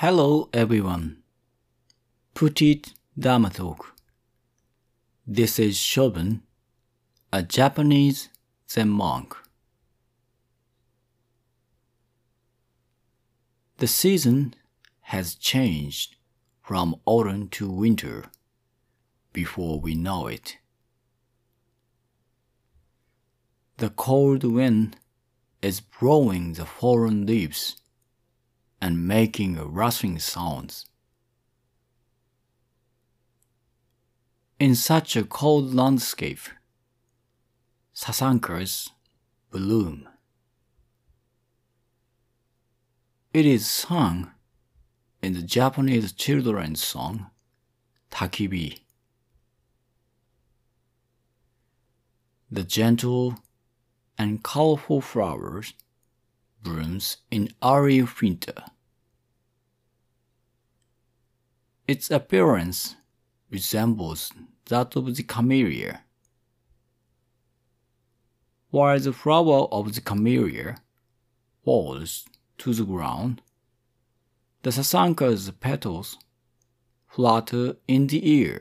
Hello everyone. Putit Dharma Talk. This is Shoben, a Japanese Zen monk. The season has changed from autumn to winter before we know it. The cold wind is blowing the fallen leaves and making rustling sounds. In such a cold landscape, sasankas bloom. It is sung in the Japanese children's song Takibi. The gentle and colorful flowers in early winter. Its appearance resembles that of the camellia. While the flower of the camellia falls to the ground, the sasanka's petals flutter in the air.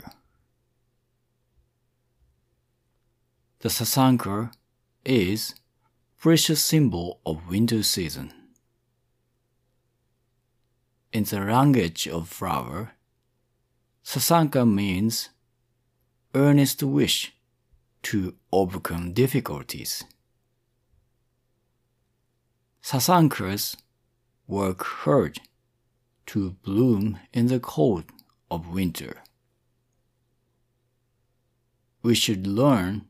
The sasanka is precious symbol of winter season. In the language of flower, Sasanka means earnest wish to overcome difficulties. Sasankas work hard to bloom in the cold of winter. We should learn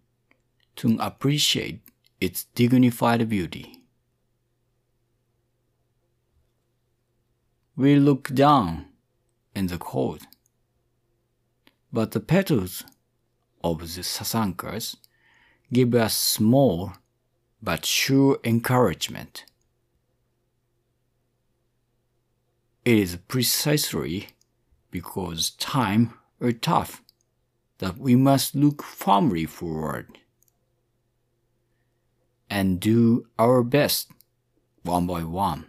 to appreciate its dignified beauty. We look down in the cold but the petals of the sasankas give us small but sure encouragement. It is precisely because time are tough that we must look firmly forward and do our best one by one.